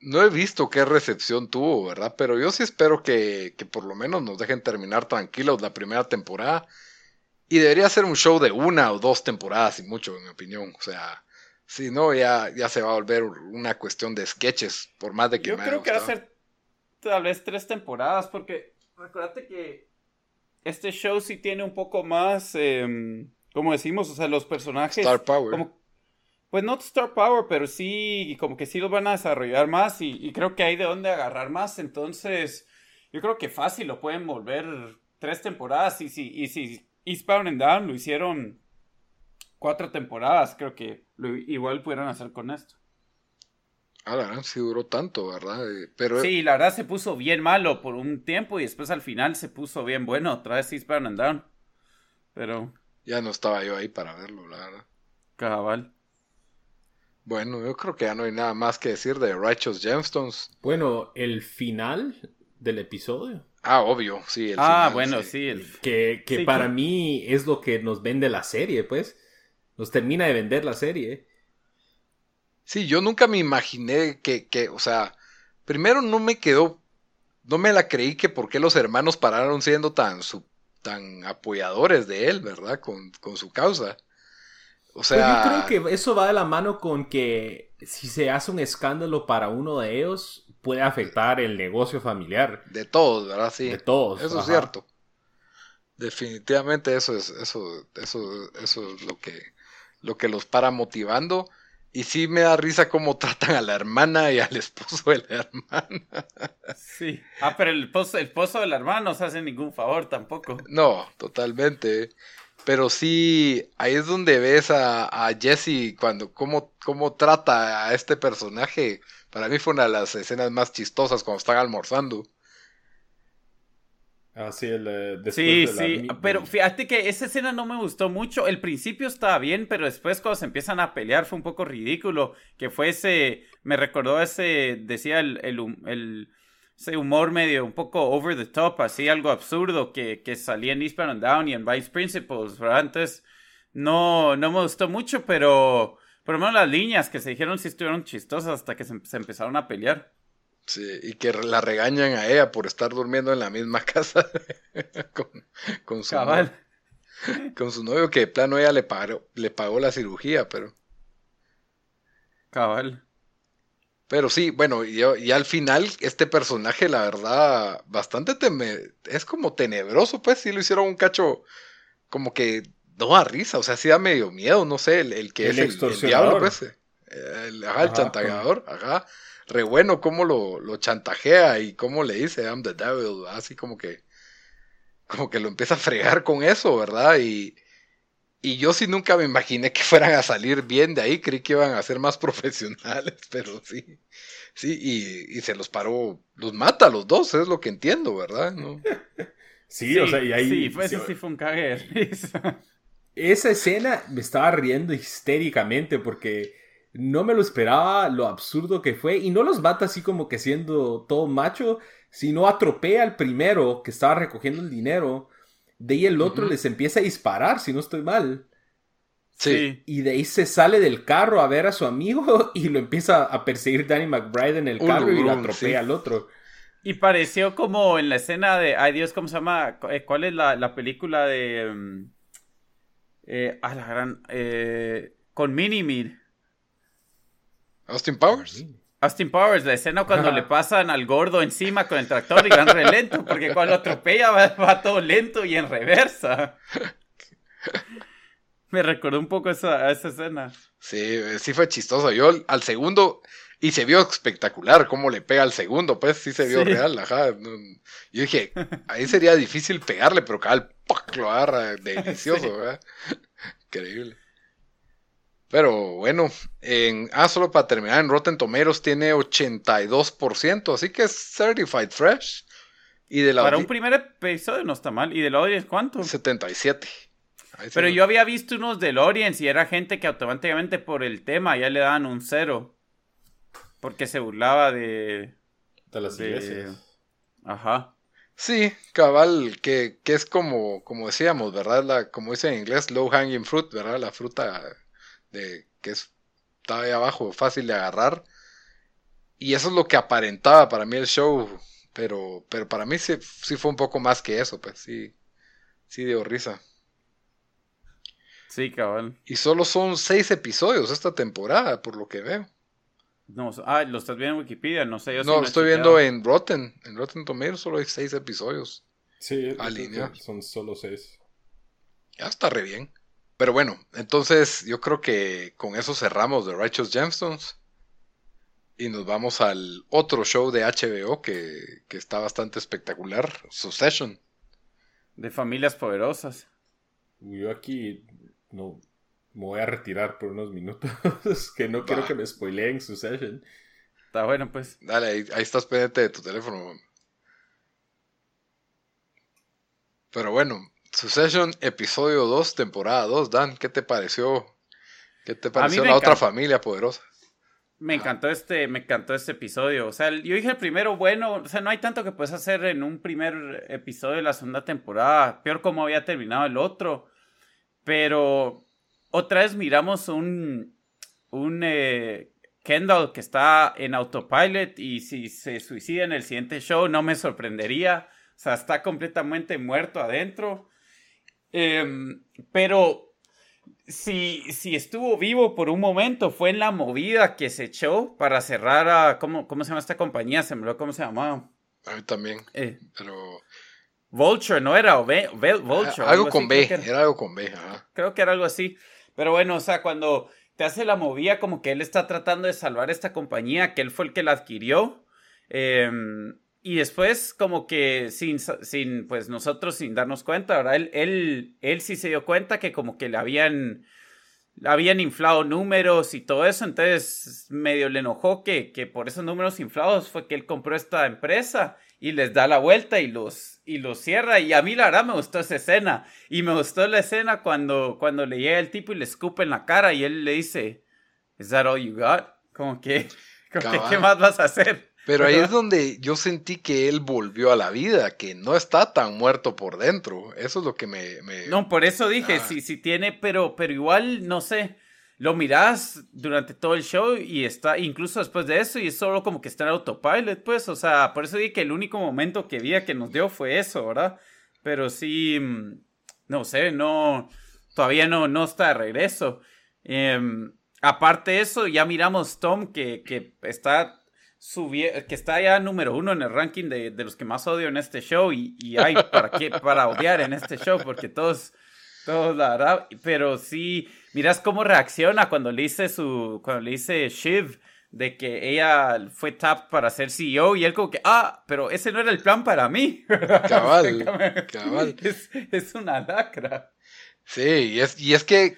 No he visto qué recepción tuvo, ¿verdad? Pero yo sí espero que, por lo menos nos dejen terminar tranquilos la primera temporada. Y debería ser un show de una o dos temporadas y mucho, en mi opinión. O sea, si no, ya, ya se va a volver una cuestión de sketches, por más de que Yo creo que va a ser tal vez tres temporadas, porque recuérdate que este show sí tiene un poco más, eh, como decimos, o sea, los personajes... Star Power. pues no Star Power, pero sí, como que sí los van a desarrollar más y, creo que hay de dónde agarrar más. Entonces, yo creo que fácil lo pueden volver tres temporadas y si, y si Eastbound and Down lo hicieron cuatro temporadas, creo que igual pudieran hacer con esto. Ah, la verdad, sí duró tanto, ¿verdad? Eh, pero... Sí, la verdad se puso bien malo por un tiempo y después al final se puso bien bueno otra vez Eastbound and Down. Pero... Ya no estaba yo ahí para verlo, la verdad. Cabal. Bueno, yo creo que ya no hay nada más que decir de Righteous Gemstones. Bueno, el final del episodio. Ah, obvio, sí. El ah, bueno, sí. Que, que para mí es lo que nos vende la serie, pues. Nos termina de vender la serie. Sí, yo nunca me imaginé que, que, o sea, primero no me quedó, no me la creí que por qué los hermanos pararon siendo tan, su, tan apoyadores de él, ¿verdad? Con, con su causa. O sea... yo creo que eso va de la mano con que si se hace un escándalo para uno de ellos, puede afectar el negocio familiar. De todos, ¿verdad? Sí. De todos. Eso es cierto. Definitivamente eso es, eso, eso, eso es lo que, lo que los para motivando. Y sí me da risa cómo [LAUGHS] tratan a la hermana y al esposo de la hermana. Sí. Ah, pero el esposo, el esposo de la hermana no se hace ningún favor tampoco. No, totalmente. Pero sí, ahí es donde ves a, a Jesse cuando cómo, cómo trata a este personaje. Para mí fue una de las escenas más chistosas cuando están almorzando. Ah, sí, el, eh, después Sí, de la sí, mi- pero fíjate que esa escena no me gustó mucho. El principio estaba bien, pero después cuando se empiezan a pelear fue un poco ridículo. Que fue ese, me recordó ese, decía el, el, ese humor medio un poco over the top, así algo absurdo que, que salía en Eastbound and Down y en Vice Principals, ¿verdad? Entonces, no, no me gustó mucho, pero por lo menos las líneas que se dijeron sí estuvieron chistosas hasta que se, se empezaron a pelear. Sí, y que la regañan a ella por estar durmiendo en la misma [LAUGHS] casa con, con su Cabal. novio, con su novio que de plano ella le pagó, le pagó la cirugía, pero, Cabal. pero sí, bueno, y, yo- y al final este personaje, la verdad, bastante teme- es como tenebroso, pues sí lo hicieron un cacho como que no da risa, o sea, sí da medio miedo, no sé, el, el que El es el- el, diablo, pues, el, ajá, el Ajá, chantajeador, ajá, re bueno cómo lo, lo chantajea y cómo le dice I'm the devil, así como que como que lo empieza a fregar con eso, ¿verdad? Y, y yo sí nunca me imaginé que fueran a salir bien de ahí, creí que iban a ser más [LAUGHS] profesionales, pero sí, sí, y, y se los paró, los mata a los dos, es lo que entiendo, ¿verdad? ¿No? [LAUGHS] Sí, o sea, y ahí... Sí, fue, sí, sí fue un cague de risa. Esa escena me estaba riendo histéricamente porque no me lo esperaba lo absurdo que fue y no los mata así como que siendo todo macho, sino atropella al primero que estaba recogiendo el dinero, de ahí el otro les empieza a disparar, si no estoy mal, Sí, y de ahí se sale del carro a ver a su amigo [LAUGHS] y lo empieza a perseguir Danny McBride en el carro y lo atropella sí. al otro. Y pareció como en la escena de, ay Dios, ¿cómo se llama? Eh, ¿Cuál es la, la película de... mm, eh, ah, la gran... eh, con Minimid. Austin Powers. Austin Powers, la escena cuando Ajá. le pasan al gordo encima con el tractor y van re lento, porque cuando atropella va, va todo lento y en reversa. Me recordó un poco esa, a esa escena. Sí, sí fue chistoso. Yo al- segundo, y se vio espectacular cómo le pega al segundo, pues sí se vio Sí. real, ajá. Yo dije, ahí sería difícil pegarle, pero cada ¡pac! lo agarra [LAUGHS] delicioso, Sí. ¿verdad? Increíble. Pero bueno, en, ah, solo para terminar, en Rotten Tomatoes tiene 82%, así que es certified fresh. Y de la Para un primer episodio no está mal. ¿Y del audience cuánto? 77. Ahí Pero yo había visto unos del audience y era gente que automáticamente por el tema ya le daban un cero. Porque se burlaba de... De las De- iglesias. Ajá. Sí, cabal, que, que es como, como decíamos, ¿verdad? La, como dice en inglés, low hanging fruit, ¿verdad? La fruta de que es, está ahí abajo, fácil de agarrar. Y eso es lo que aparentaba para mí el show, pero, pero para mí sí, sí fue un poco más que eso, pues sí, sí dio risa. Sí, cabal. Y solo son seis episodios esta temporada, por lo que veo. No, ah, lo estás viendo en Wikipedia, no sé. Yo No, lo estoy viendo en Rotten, en Rotten Tomatoes solo hay seis episodios. Sí, Alinear. son solo seis. Ya está re bien. Pero bueno, entonces yo creo que con eso cerramos The Righteous Gemstones. Y nos vamos al otro show de HBO que, que está bastante espectacular, Succession. De familias poderosas. Yo aquí no me voy a retirar por unos minutos. [LAUGHS] que no quiero que me spoileen su session. Está bueno, pues. Dale, ahí, ahí estás pendiente de tu teléfono. Pero bueno, Succession, episodio 2, temporada 2. Dan, ¿qué te pareció? ¿Qué te pareció la otra familia poderosa? Me encantó este, me encantó este episodio. O sea, el- yo dije el primero, bueno, o sea, no hay tanto que puedes hacer en un primer episodio de la segunda temporada. Peor como había terminado el otro. Pero otra vez miramos un, un eh, Kendall que está en autopilot y si se suicida en el siguiente show no me sorprendería. O sea, está completamente muerto adentro. Em, pero si, si estuvo vivo por un momento, fue en la movida que se echó para cerrar a. ¿Cómo, cómo se llama esta compañía? Se me olvidó cómo se llamaba. A mí también, Eh, pero... Vulture, ¿no era? O Vulture. algo con B, era algo con B, ajá. Creo que era algo así. Pero bueno, o sea, cuando te hace la movida como que él está tratando de salvar esta compañía, que él fue el que la adquirió. Em, y después, como que sin, sin, pues nosotros sin darnos cuenta, ¿verdad? Él, él, él sí se dio cuenta que como que le habían, le habían inflado números y todo eso, entonces medio le enojó que, que por esos números inflados fue que él compró esta empresa y les da la vuelta y los, y los cierra. Y a mí la verdad me gustó esa escena. Y me gustó la escena cuando, cuando le llega el tipo y le escupe en la cara y él le dice, ¿Is that all you got? Como que, ¿qué más vas a hacer? Pero ahí es donde yo sentí que él volvió a la vida, que no está tan muerto por dentro. Eso es lo que me... No, por eso dije, si, si tiene, pero, pero igual, no sé, lo miras durante todo el show y está, incluso después de eso, y es solo como que está en autopilot, pues, o sea, por eso dije que el único momento que vi que nos dio fue eso, ¿verdad? Pero sí, mm, no sé, no, todavía no, no está de regreso. Em, aparte de eso, ya miramos Tom que, que está que está ya número uno en el ranking de, los que más odio en este show y, hay para qué, para odiar en este show porque todos, todos la verdad, pero sí, miras cómo reacciona cuando le dice su, cuando le dice Shiv de que ella fue tapped para ser CEO y él como que, ah, pero ese no era el plan para mí. Cabal, [LAUGHS] cabal. Es, una lacra. Sí, y es, y es que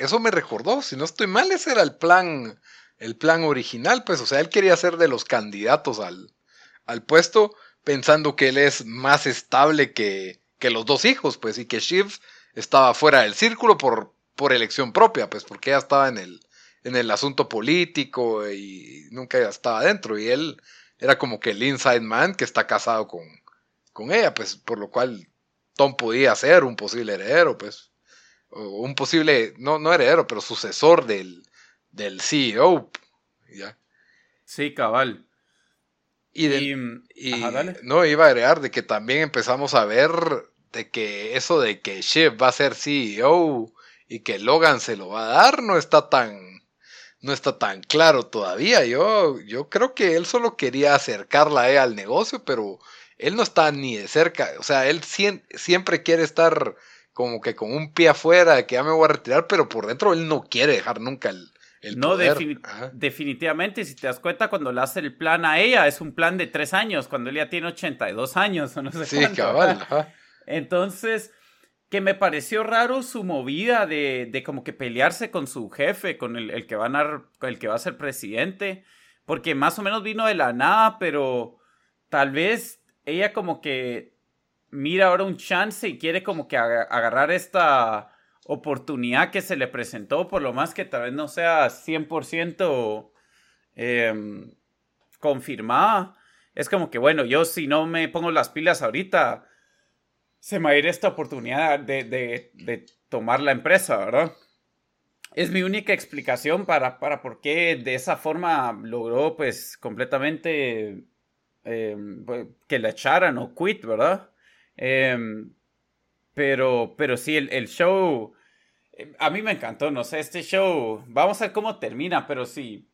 eso me recordó, si no estoy mal, ese era el plan el plan original, pues, o sea, él quería ser de los candidatos al, al puesto, pensando que él es más estable que, que los dos hijos, pues, y que Shiv estaba fuera del círculo por, por elección propia, pues, porque ella estaba en el, en el asunto político y nunca estaba dentro, y él era como que el inside man que está casado con, con ella, pues, por lo cual Tom podía ser un posible heredero, pues, o un posible, no, no heredero, pero sucesor del, del CEO. ¿ya? Sí, cabal. Y, no iba a agregar de que también empezamos a ver de que eso de que Shiv va a ser CEO y que Logan se lo va a dar no está tan no está tan claro todavía. Yo, yo creo que él solo quería acercarla a al negocio, pero él no está ni de cerca. O sea, él siempre quiere estar como que con un pie afuera de que ya me voy a retirar, pero por dentro él no quiere dejar nunca el, no, definitivamente, si te das cuenta, cuando le hace el plan a ella, es un plan de tres años, cuando ella tiene 82 años [LAUGHS] o no sé sí, cabal. Entonces, que me pareció raro su movida de, de como que pelearse con su jefe, con el, el, que van a, el que va a ser presidente, porque más o menos vino de la nada, pero tal vez ella como que mira ahora un chance y quiere como que agarrar esta oportunidad que se le presentó, por lo más que tal vez no sea 100% em, confirmada, es como que, bueno, yo si no me pongo las pilas ahorita, se me va a ir esta oportunidad de, de, tomar la empresa, ¿verdad? Es mi única explicación para, para por qué de esa forma logró pues completamente em, pues, que la echaran o quit, ¿verdad? Em, pero, pero sí, el, el show a mí me encantó, no sé, este show, vamos a ver cómo termina, pero si,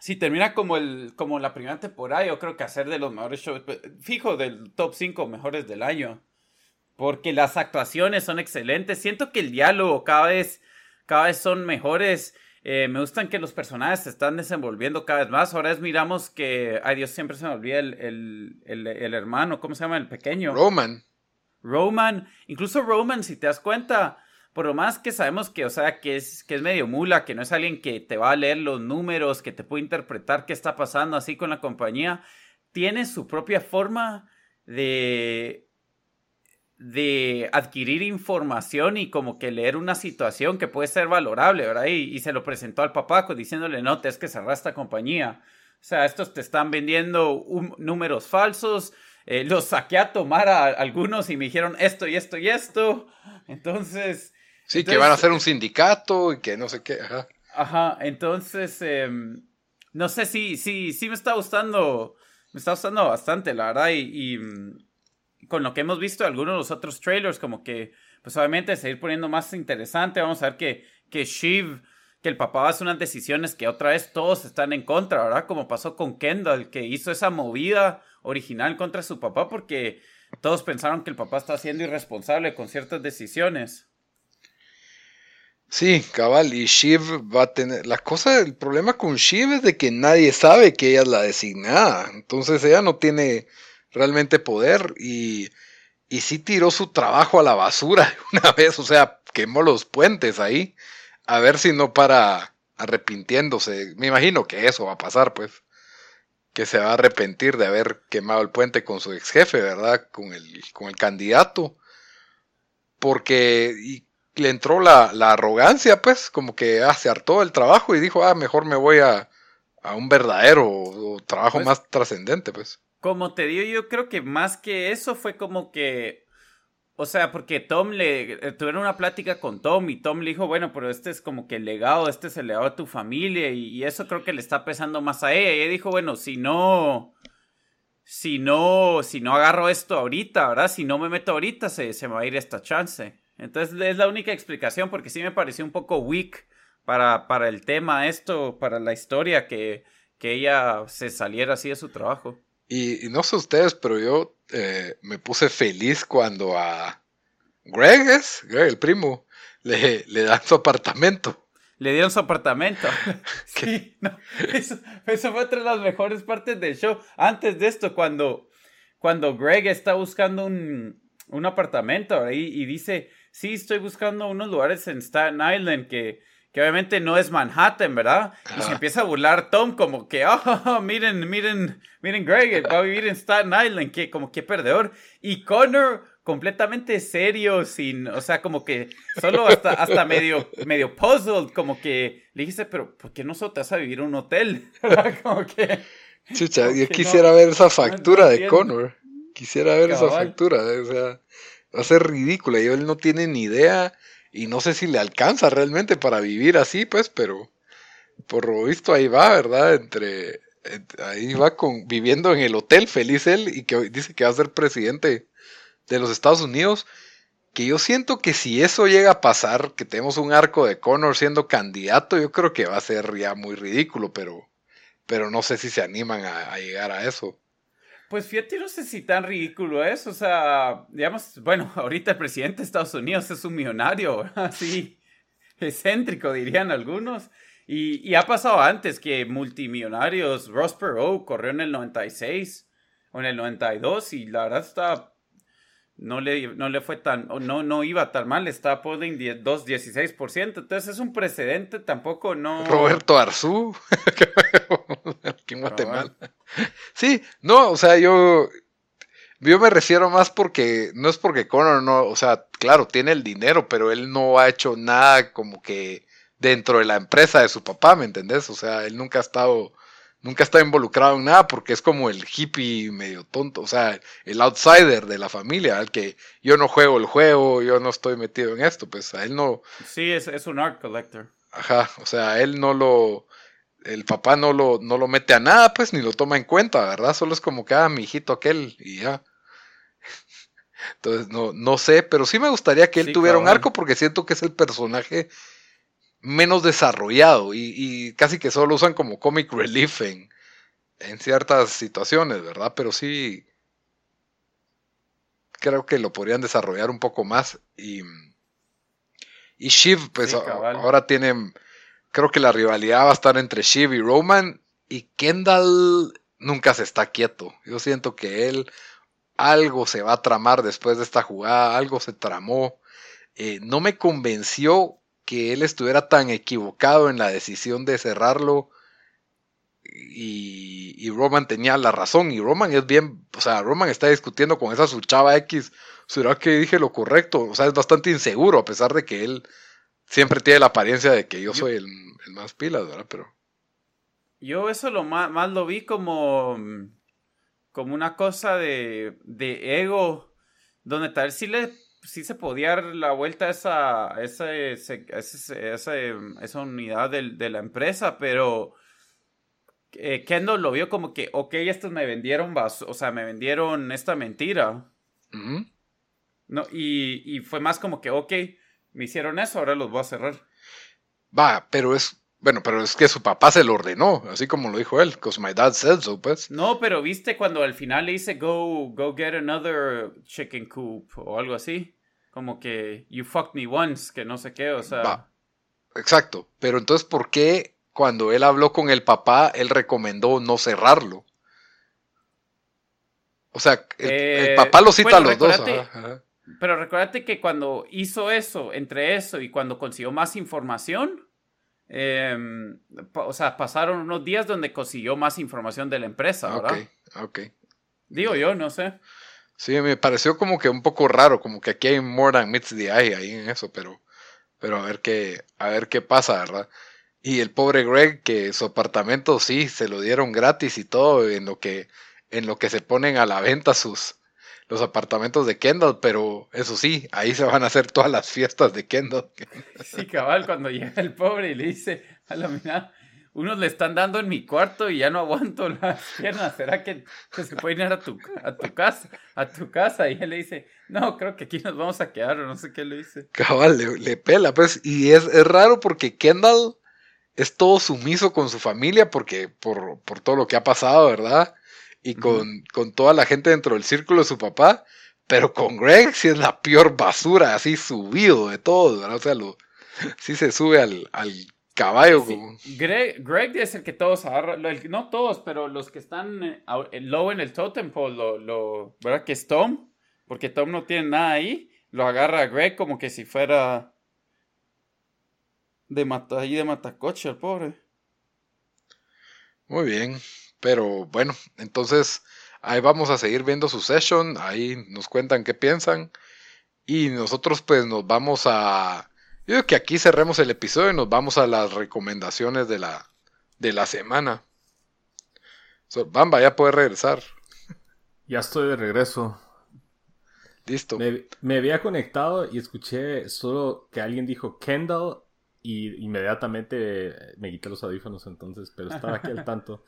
si termina como, el, como la primera temporada, yo creo que hacer de los mejores shows, fijo, del top 5 mejores del año, porque las actuaciones son excelentes, siento que el diálogo cada vez, cada vez son mejores, eh, me gustan que los personajes se están desenvolviendo cada vez más, ahora es miramos que, ay Dios, siempre se me olvida el, el, el, el hermano, ¿cómo se llama? El pequeño. Roman. Roman, incluso Roman, si te das cuenta, por lo más que sabemos que, o sea, que es, que es medio mula, que no es alguien que te va a leer los números, que te puede interpretar qué está pasando así con la compañía, tiene su propia forma de de adquirir información y como que leer una situación que puede ser valorable, ¿verdad? Y, se lo presentó al papá diciéndole, no, es que cerrar esta compañía. O sea, estos te están vendiendo números falsos, eh, los saqué a tomar a algunos y me dijeron esto y esto y esto. Entonces, Sí, que van a hacer un sindicato y que no sé qué. Ajá. Ajá, entonces, em, no sé si, sí, sí me está gustando, me está gustando bastante, la verdad, y, mm, con lo que hemos visto de algunos de los otros trailers, como que, pues obviamente seguir poniendo más interesante, vamos a ver que, que Shiv, que el papá hace unas decisiones que otra vez todos están en contra, ¿verdad? Como pasó con Kendall, que hizo esa movida original contra su papá porque todos pensaron que el papá está siendo irresponsable con ciertas decisiones. Sí, cabal, y Shiv va a tener... La cosa, el problema con Shiv es de que nadie sabe que ella es la designada. Entonces ella no tiene realmente poder y, y sí tiró su trabajo a la basura [LAUGHS] una vez, o sea, quemó los puentes ahí. A ver si no para arrepintiéndose. Me imagino que eso va a pasar, pues. Que se va a arrepentir de haber quemado el puente con su ex jefe, ¿verdad? Con el, con el candidato. Porque y le entró la, arrogancia, pues, como que ah, se hartó el trabajo y dijo, ah, mejor me voy a, a un verdadero trabajo pues más trascendente, pues. Como te digo, yo creo que más que eso fue como que, o sea, porque Tom le, eh, tuvieron una plática con Tom y Tom le dijo, bueno, pero este es como que el legado, este es el legado de tu familia y, eso creo que le está pesando más a ella. Y ella dijo, bueno, si no, si no, si no agarro esto ahorita, ¿verdad? Si no me meto ahorita, se, se me va a ir esta chance. Entonces es la única explicación porque sí me pareció un poco weak para, para el tema esto, para la historia, que, que ella se saliera así de su trabajo. Y, no sé ustedes, pero yo eh, me puse feliz cuando a Greg es, Greg, el primo, le, le dan su apartamento. Le dieron su apartamento. [LAUGHS] [LAUGHS] sí, no, eso, fue otra de las mejores partes del show. Antes de esto, cuando, cuando Greg está buscando un, un apartamento ahí y dice, sí, estoy buscando unos lugares en Staten Island que, que obviamente no es Manhattan, ¿verdad? Y se empieza a burlar Tom como que, oh, [LAUGHS] miren, miren, miren Greg, va a vivir en Staten Island, que como que perdedor. Y Connor completamente serio, sin, o sea, como que solo hasta, hasta medio, medio puzzled, como que le dijiste, pero ¿por qué no solo te vas a vivir en un hotel? [LAUGHS] como que... Chucha, yo quisiera ver esa factura de Connor. Quisiera ver esa factura, o sea, va a ser ridícula. Y él no tiene ni idea y no sé si le alcanza realmente para vivir así, pues, pero por lo visto ahí va, ¿verdad? Entre, ahí va con viviendo en el hotel feliz él y que dice que va a ser presidente de los Estados Unidos. Que yo siento que si eso llega a pasar, que tenemos un arco de Connor siendo candidato, yo creo que va a ser ya muy ridículo, pero, pero no sé si se animan a llegar a eso. Pues fíjate, no sé si tan ridículo es, o sea, digamos, bueno, [LAUGHS] ahorita el presidente de Estados Unidos es un millonario, [LAUGHS] así, excéntrico dirían algunos, y, ha pasado antes que multimillonarios, Ross Perot corrió en el 96 o en el 92 y la verdad está no le, no le fue tan, no, no iba tan mal, está polling 2-16%, entonces es un precedente, tampoco no... Roberto Arzú, [LAUGHS] aquí en Guatemala. Sí, no, o sea, yo, yo me refiero más porque, no es porque Conor no, o sea, claro, tiene el dinero, pero él no ha hecho nada como que dentro de la empresa de su papá, ¿me entendés? O sea, él nunca ha estado nunca está involucrado en nada porque es como el hippie medio tonto, o sea, el outsider de la familia, al que yo no juego el juego, yo no estoy metido en esto, pues a él no... Sí, es, es un art collector. Ajá, o sea, él no lo... El papá no lo, no lo mete a nada, pues, ni lo toma en cuenta, ¿verdad? Solo es como que, ah, mi hijito aquel, y ya. [LAUGHS] Entonces, no, no sé, pero sí me gustaría que él tuviera un arco porque siento que es el personaje menos desarrollado y, casi que solo usan como comic relief en, en ciertas situaciones, ¿verdad? Pero sí creo que lo podrían desarrollar un poco más y y Shiv pues ahora tienen creo que la rivalidad va a estar entre Shiv y Roman y Kendall nunca se está quieto. Yo siento que él algo se va a tramar después de esta jugada, algo se tramó. Eh, no me convenció que él estuviera tan equivocado en la decisión de cerrarlo y, Roman tenía la razón y Roman es bien, o sea, Roman está discutiendo con esa su chava X, ¿será que dije lo correcto? O sea, es bastante inseguro a pesar de que él siempre tiene la apariencia de que yo soy el, más pilas, ¿verdad? Pero... Yo eso lo más, más lo vi como, como una cosa de, de ego, donde tal vez sí le sí se podía dar la vuelta a esa, esa, esa, esa unidad de, la empresa, pero eh, Kendall lo vio como que, ok, estos me vendieron, o sea, me vendieron esta mentira. no, y, y fue más como que, ok, me hicieron eso, ahora los voy a cerrar. Va, pero es bueno, pero es que su papá se lo ordenó, así como lo dijo él, because my dad said so, pues. No, pero viste cuando al final le dice go, go get another chicken coop o algo así. Como que you fucked me once, que no sé qué, o sea. exacto. Pero entonces, ¿por qué cuando él habló con el papá, él recomendó no cerrarlo? O sea, el, Eh, papá lo cita bueno, a los dos. ajá. Pero recuérdate que cuando hizo eso, entre eso y cuando consiguió más información, em, o sea, pasaron unos días donde consiguió más información de la empresa, ¿verdad? Ok, ok. Digo yo, no sé. Sí, me pareció como que un poco raro, como que aquí hay more than meets the eye ahí en eso, pero, pero a ver qué, a ver qué pasa, ¿verdad? Y el pobre Greg, que su apartamento sí, se lo dieron gratis y todo, en lo que, en lo que se ponen a la venta sus, los apartamentos de Kendall, pero eso sí, ahí se van a hacer todas las fiestas de Kendall. Sí, cabal, cuando llega el pobre y le dice, a la mira, unos le están dando en mi cuarto y ya no aguanto las piernas, ¿será que, se pueden ir a tu, a tu casa? A tu casa, y él le dice, no, creo que aquí nos vamos a quedar, o no sé qué le dice. Cabal, le, le pela, pues, y es, es raro porque Kendall es todo sumiso con su familia porque por, por todo lo que ha pasado, ¿verdad? Y con, con toda la gente dentro del círculo de su papá, pero con Greg sí es la peor basura, así subido de todo, ¿verdad? O sea, lo, [LAUGHS] sí se sube al, al caballo. Sí, como- Greg, Greg es el que todos agarran, no todos, pero los que están eh, low en el totem pole, lo, lo- ¿verdad? Que es Tom, porque Tom no tiene nada ahí, lo agarra a Greg como que si fuera de mata, ahí de matacoche, el pobre. Muy bien, pero bueno, entonces ahí vamos a seguir viendo su session, ahí nos cuentan qué piensan y nosotros pues nos vamos a... Yo digo que aquí cerremos el episodio y nos vamos a las recomendaciones de la, de la semana. So, Bamba, ya puede regresar. Ya estoy de regreso. Listo. Me, me había conectado y escuché solo que alguien dijo Kendall y inmediatamente me quité los audífonos entonces, pero estaba aquí al [LAUGHS] tanto.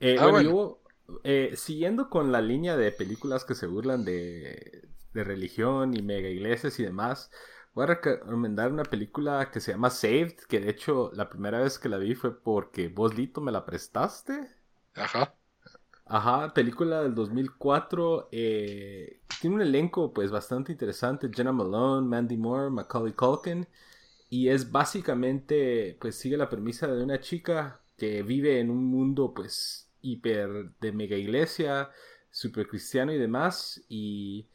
Eh, Ah, bueno, bueno. yo, eh, siguiendo con la línea de películas que se burlan de, de religión y mega iglesias y demás, voy a recomendar una película que se llama Saved, que de hecho la primera vez que la vi fue porque vos, Lito, me la prestaste. Ajá. Ajá, película del 2004. eh, tiene un elenco pues bastante interesante. Jenna Malone, Mandy Moore, Macaulay Culkin. Y es básicamente, pues sigue la premisa de una chica que vive en un mundo pues hiper de mega iglesia, super cristiano y demás. Y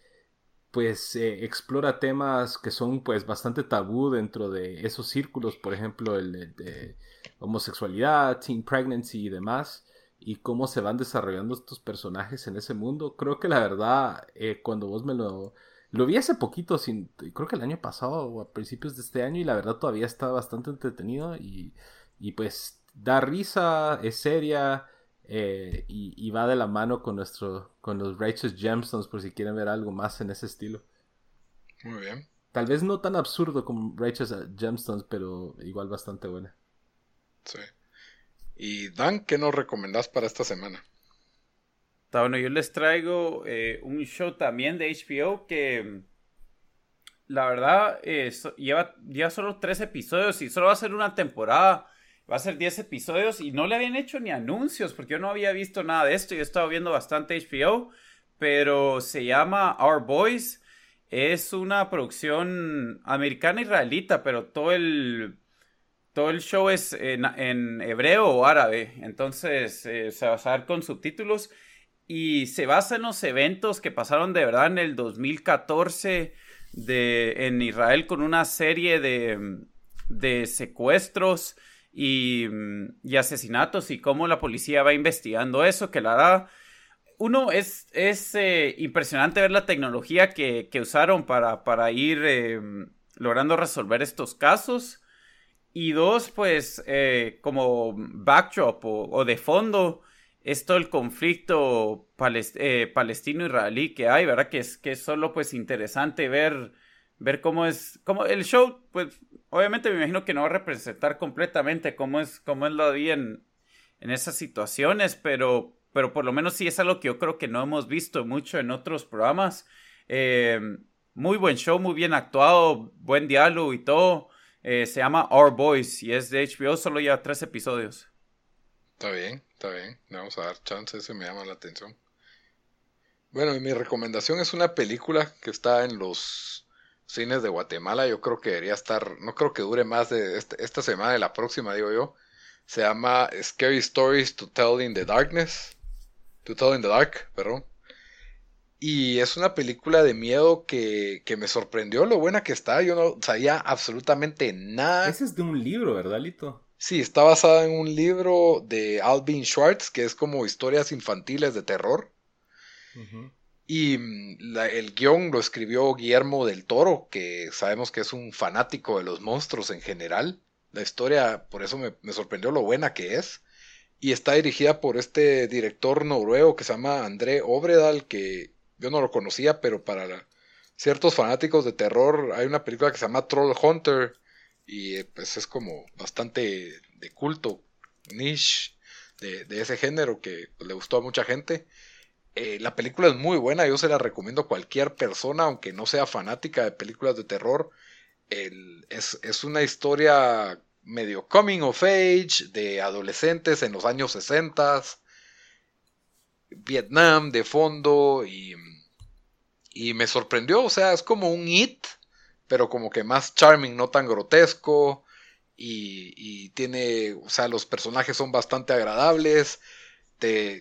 pues eh, explora temas que son pues bastante tabú dentro de esos círculos. Por ejemplo, el de, homosexualidad, teen pregnancy y demás y cómo se van desarrollando estos personajes en ese mundo. Creo que la verdad, eh, cuando vos me lo... Lo vi hace poquito, sin, creo que el año pasado o a principios de este año, y la verdad todavía está bastante entretenido y, y pues da risa, es seria eh, y, y va de la mano con, nuestro, con los Righteous Gemstones por si quieren ver algo más en ese estilo. Muy bien. Tal vez no tan absurdo como Righteous Gemstones, pero igual bastante buena. Sí. Y Dan, ¿qué nos recomendás para esta semana? Está bueno, yo les traigo eh, un show también de HBO que la verdad eh, so- lleva ya solo tres episodios y solo va a ser una temporada. Va a ser 10 episodios y no le habían hecho ni anuncios porque yo no había visto nada de esto. Yo he estado viendo bastante HBO, pero se llama Our Boys. Es una producción americana israelita, pero todo el, todo el show es en, hebreo o árabe. Entonces eh, se va a hacer con subtítulos y se basa en los eventos que pasaron de verdad en el 2014 de, en Israel con una serie de, de secuestros y, y asesinatos y cómo la policía va investigando eso, que la verdad, uno es, es eh, impresionante ver la tecnología que, que usaron para, para ir eh, logrando resolver estos casos. Y dos, pues, eh, como backdrop o, de fondo, es todo el conflicto palest- palestino-israelí que hay, ¿verdad? Que es, que es solo, pues, interesante ver, ver cómo es, cómo el show, pues, obviamente me imagino que no va a representar completamente cómo es, cómo es la vida en, esas situaciones, pero, pero por lo menos sí es algo que yo creo que no hemos visto mucho en otros programas. Eh, muy buen show, muy bien actuado, buen diálogo y todo. Eh, se llama Our Boys y es de HBO, solo ya tres episodios. Está bien, está bien. Le vamos a dar chance, ese me llama la atención. Bueno, y mi recomendación es una película que está en los cines de Guatemala. Yo creo que debería estar, no creo que dure más de este, esta semana y la próxima, digo yo. Se llama Scary Stories to Tell in the Darkness. To Tell in the Dark, perdón. Y es una película de miedo que, que, me sorprendió lo buena que está. Yo no sabía absolutamente nada. Ese es de un libro, ¿verdad, Lito? Sí, está basada en un libro de Alvin Schwartz, que es como historias infantiles de terror. Y mm, el guion lo escribió Guillermo del Toro, que sabemos que es un fanático de los monstruos en general. La historia, por eso me, sorprendió lo buena que es y está dirigida por este director noruego que se llama André Obredal, que yo no lo conocía, pero para ciertos fanáticos de terror hay una película que se llama Troll Hunter y eh, pues es como bastante de culto, niche de, ese género que le gustó a mucha gente. Eh, la película es muy buena, yo se la recomiendo a cualquier persona, aunque no sea fanática de películas de terror. es, es, una historia medio coming of age de adolescentes en los años 60, Vietnam de fondo y y me sorprendió, o sea, es como un hit, pero como que más charming, no tan grotesco. Y, tiene, o sea, los personajes son bastante agradables.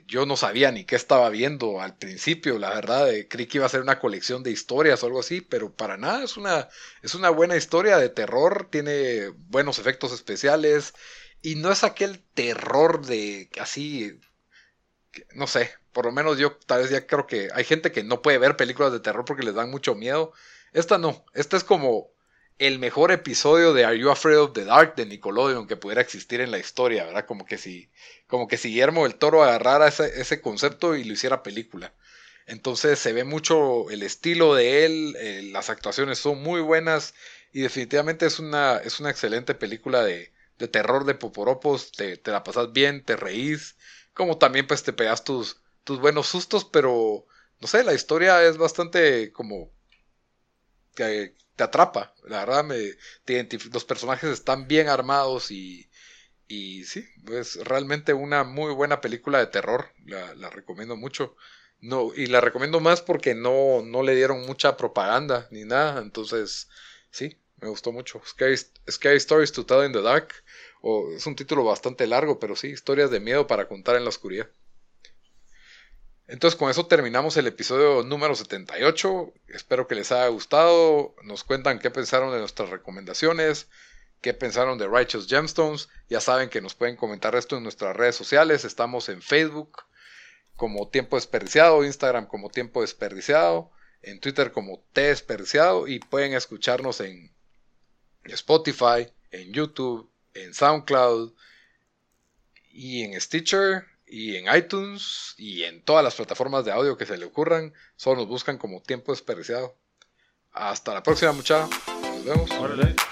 Yo no sabía ni qué estaba viendo al principio, la verdad, creí que iba a ser una colección de historias o algo así, pero para nada, es una, es una buena historia de terror, tiene buenos efectos especiales y no es aquel terror de así, no sé, por lo menos yo tal vez ya creo que hay gente que no puede ver películas de terror porque les dan mucho miedo. Esta no, esta es como el mejor episodio de Are You Afraid of the Dark de Nickelodeon que pudiera existir en la historia, ¿verdad? Como que si, como que si Guillermo del Toro agarrara ese, ese concepto y lo hiciera película. Entonces se ve mucho el estilo de él, eh, las actuaciones son muy buenas y definitivamente es una, es una excelente película de, de terror de Poporopos, te, te la pasas bien, te reís, como también pues te pegas tus, tus buenos sustos, pero no sé, la historia es bastante como te atrapa. La verdad, me, los personajes están bien armados y, y sí, es realmente una muy buena película de terror. La, la, recomiendo mucho. No, y la recomiendo más porque no, no le dieron mucha propaganda ni nada. Entonces, sí, me gustó mucho. Scary Stories to Tell in the Dark. O, es un título bastante largo, pero sí, historias de miedo para contar en la oscuridad. Entonces con eso terminamos el episodio número 78. Espero que les haya gustado. Nos cuentan qué pensaron de nuestras recomendaciones, qué pensaron de Righteous Gemstones. Ya saben que nos pueden comentar esto en nuestras redes sociales. Estamos en Facebook como Tiempo Desperdiciado, Instagram como Tiempo Desperdiciado, en Twitter como T Desperdiciado y pueden escucharnos en Spotify, en YouTube, en SoundCloud y en Stitcher y en iTunes y en todas las plataformas de audio que se le ocurran. Solo nos buscan como tiempo desperdiciado. Hasta la próxima, muchachos. Nos vemos.